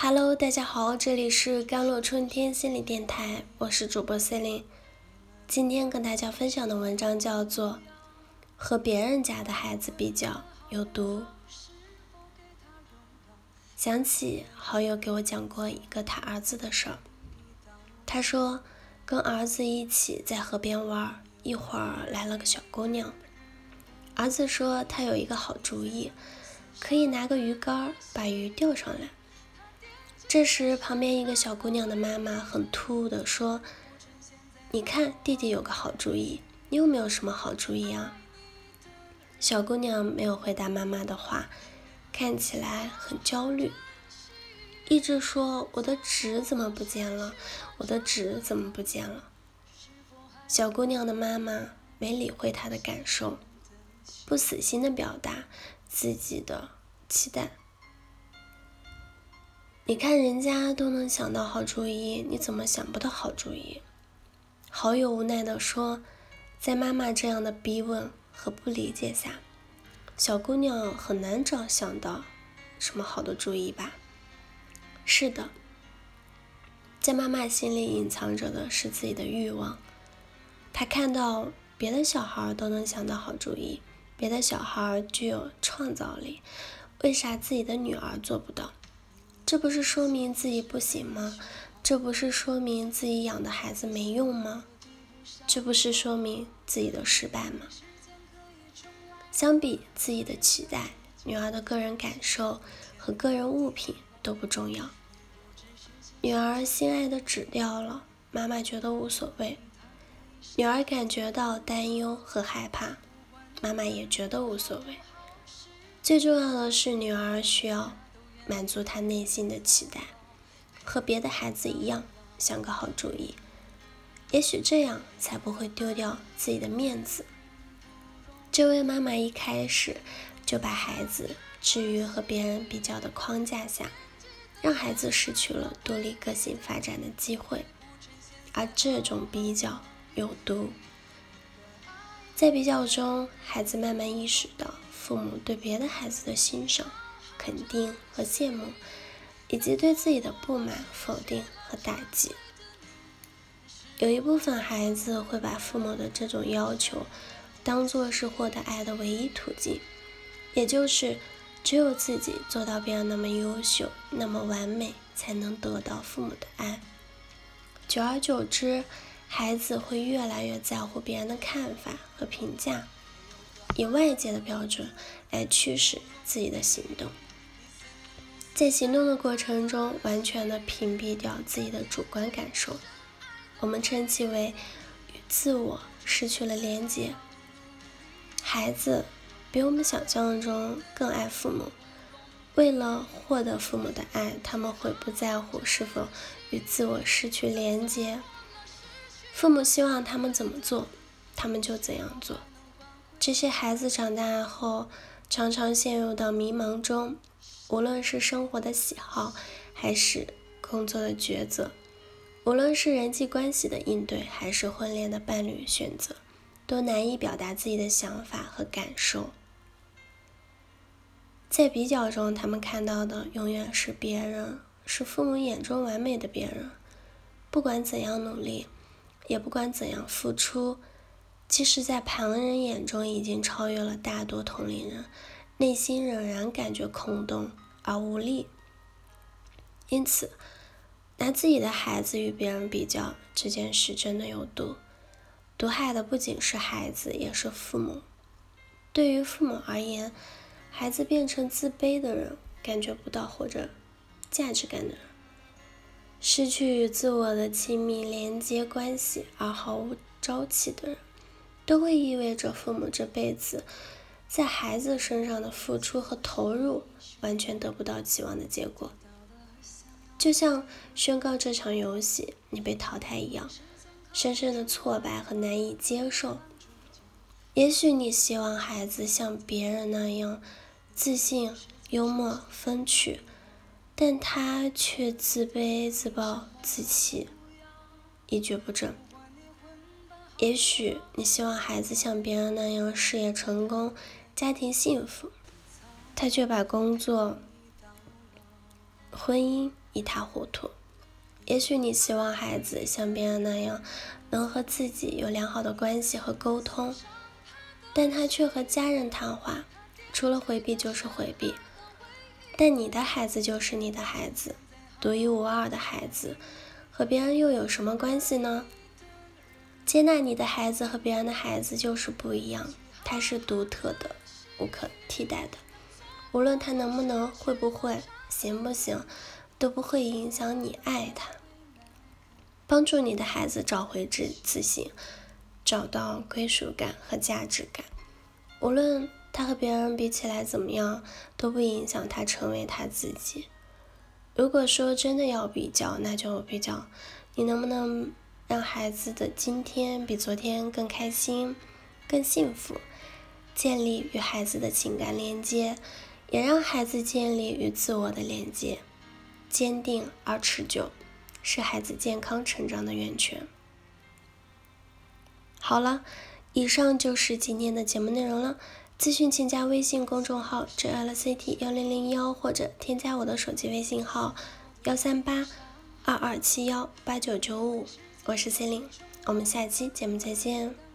Hello，大家好，这里是甘露春天心理电台，我是主播 Celine。今天跟大家分享的文章叫做《和别人家的孩子比较有毒》。想起好友给我讲过一个他儿子的事儿，他说跟儿子一起在河边玩，一会儿来了个小姑娘，儿子说他有一个好主意，可以拿个鱼竿把鱼钓上来。这时，旁边一个小姑娘的妈妈很突兀地说：“你看，弟弟有个好主意，你有没有什么好主意啊？”小姑娘没有回答妈妈的话，看起来很焦虑，一直说：“我的纸怎么不见了？我的纸怎么不见了？”小姑娘的妈妈没理会她的感受，不死心的表达自己的期待。你看人家都能想到好主意，你怎么想不到好主意？好友无奈地说：“在妈妈这样的逼问和不理解下，小姑娘很难找想到什么好的主意吧？”是的，在妈妈心里隐藏着的是自己的欲望。她看到别的小孩都能想到好主意，别的小孩具有创造力，为啥自己的女儿做不到？这不是说明自己不行吗？这不是说明自己养的孩子没用吗？这不是说明自己的失败吗？相比自己的期待，女儿的个人感受和个人物品都不重要。女儿心爱的纸掉了，妈妈觉得无所谓；女儿感觉到担忧和害怕，妈妈也觉得无所谓。最重要的是，女儿需要。满足他内心的期待，和别的孩子一样，想个好主意，也许这样才不会丢掉自己的面子。这位妈妈一开始就把孩子置于和别人比较的框架下，让孩子失去了独立个性发展的机会，而这种比较有毒。在比较中，孩子慢慢意识到父母对别的孩子的欣赏。肯定和羡慕，以及对自己的不满、否定和打击。有一部分孩子会把父母的这种要求当做是获得爱的唯一途径，也就是只有自己做到别人那么优秀、那么完美，才能得到父母的爱。久而久之，孩子会越来越在乎别人的看法和评价，以外界的标准来驱使自己的行动。在行动的过程中，完全的屏蔽掉自己的主观感受，我们称其为与自我失去了连接。孩子比我们想象中更爱父母，为了获得父母的爱，他们会不在乎是否与自我失去连接。父母希望他们怎么做，他们就怎样做。这些孩子长大后，常常陷入到迷茫中。无论是生活的喜好，还是工作的抉择，无论是人际关系的应对，还是婚恋的伴侣选择，都难以表达自己的想法和感受。在比较中，他们看到的永远是别人，是父母眼中完美的别人。不管怎样努力，也不管怎样付出，即使在旁人眼中已经超越了大多同龄人。内心仍然感觉空洞而无力，因此，拿自己的孩子与别人比较这件事真的有毒，毒害的不仅是孩子，也是父母。对于父母而言，孩子变成自卑的人，感觉不到或者价值感的人，失去与自我的亲密连接关系而毫无朝气的人，都会意味着父母这辈子。在孩子身上的付出和投入完全得不到期望的结果，就像宣告这场游戏你被淘汰一样，深深的挫败和难以接受。也许你希望孩子像别人那样自信、幽默、风趣，但他却自卑、自暴自弃，一蹶不振。也许你希望孩子像别人那样事业成功。家庭幸福，他却把工作、婚姻一塌糊涂。也许你希望孩子像别人那样，能和自己有良好的关系和沟通，但他却和家人谈话，除了回避就是回避。但你的孩子就是你的孩子，独一无二的孩子，和别人又有什么关系呢？接纳你的孩子和别人的孩子就是不一样，他是独特的，无可替代的。无论他能不能、会不会、行不行，都不会影响你爱他。帮助你的孩子找回自自信，找到归属感和价值感。无论他和别人比起来怎么样，都不影响他成为他自己。如果说真的要比较，那就比较你能不能让孩子的今天比昨天更开心、更幸福，建立与孩子的情感连接。也让孩子建立与自我的连接，坚定而持久，是孩子健康成长的源泉。好了，以上就是今天的节目内容了。咨询请加微信公众号 “jlct 幺零零幺”或者添加我的手机微信号幺三八二二七幺八九九五，我是 C 琳，我们下期节目再见。